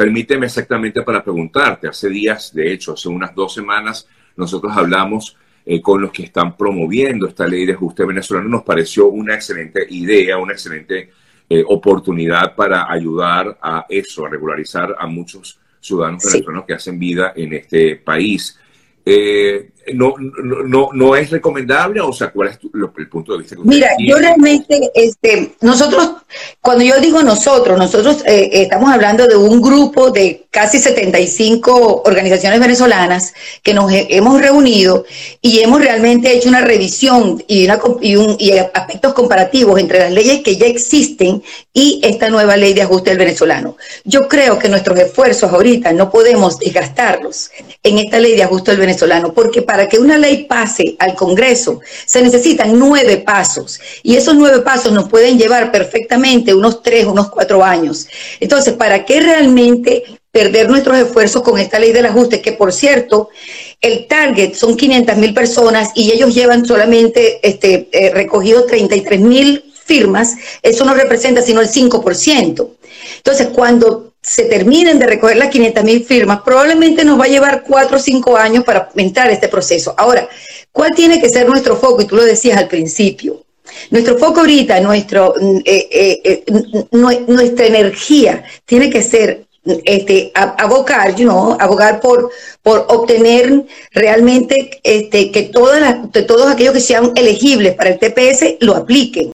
permíteme exactamente para preguntarte, hace días, de hecho, hace unas dos semanas, nosotros hablamos eh, con los que están promoviendo esta ley de ajuste venezolano, nos pareció una excelente idea, una excelente eh, oportunidad para ayudar a eso, a regularizar a muchos ciudadanos venezolanos que hacen vida en este país. Eh, no, no, no, es recomendable? O sea, ¿cuál es el punto de vista que Mira, yo realmente, este, nosotros, cuando yo digo nosotros, nosotros eh, estamos hablando de un grupo de casi 75 organizaciones venezolanas que nos hemos reunido y hemos realmente hecho una revisión y, una, y, un, y aspectos comparativos entre las leyes que ya existen y esta nueva ley de ajuste del venezolano. Yo creo que nuestros esfuerzos ahorita no podemos desgastarlos en esta ley de ajuste del venezolano porque para que una ley pase al Congreso se necesitan nueve pasos y esos nueve pasos nos pueden llevar perfectamente unos tres, unos cuatro años. Entonces, ¿para qué realmente perder nuestros esfuerzos con esta ley del ajuste? Que por cierto, el target son 500 mil personas y ellos llevan solamente este, eh, recogido 33 mil firmas, eso no representa sino el 5%. Entonces, cuando se terminen de recoger las 500 mil firmas, probablemente nos va a llevar cuatro o cinco años para entrar este proceso. Ahora, ¿cuál tiene que ser nuestro foco? Y tú lo decías al principio. Nuestro foco ahorita, nuestro, eh, eh, eh, nuestra energía tiene que ser este, know, abogar por, por obtener realmente este, que todas las, todos aquellos que sean elegibles para el TPS lo apliquen.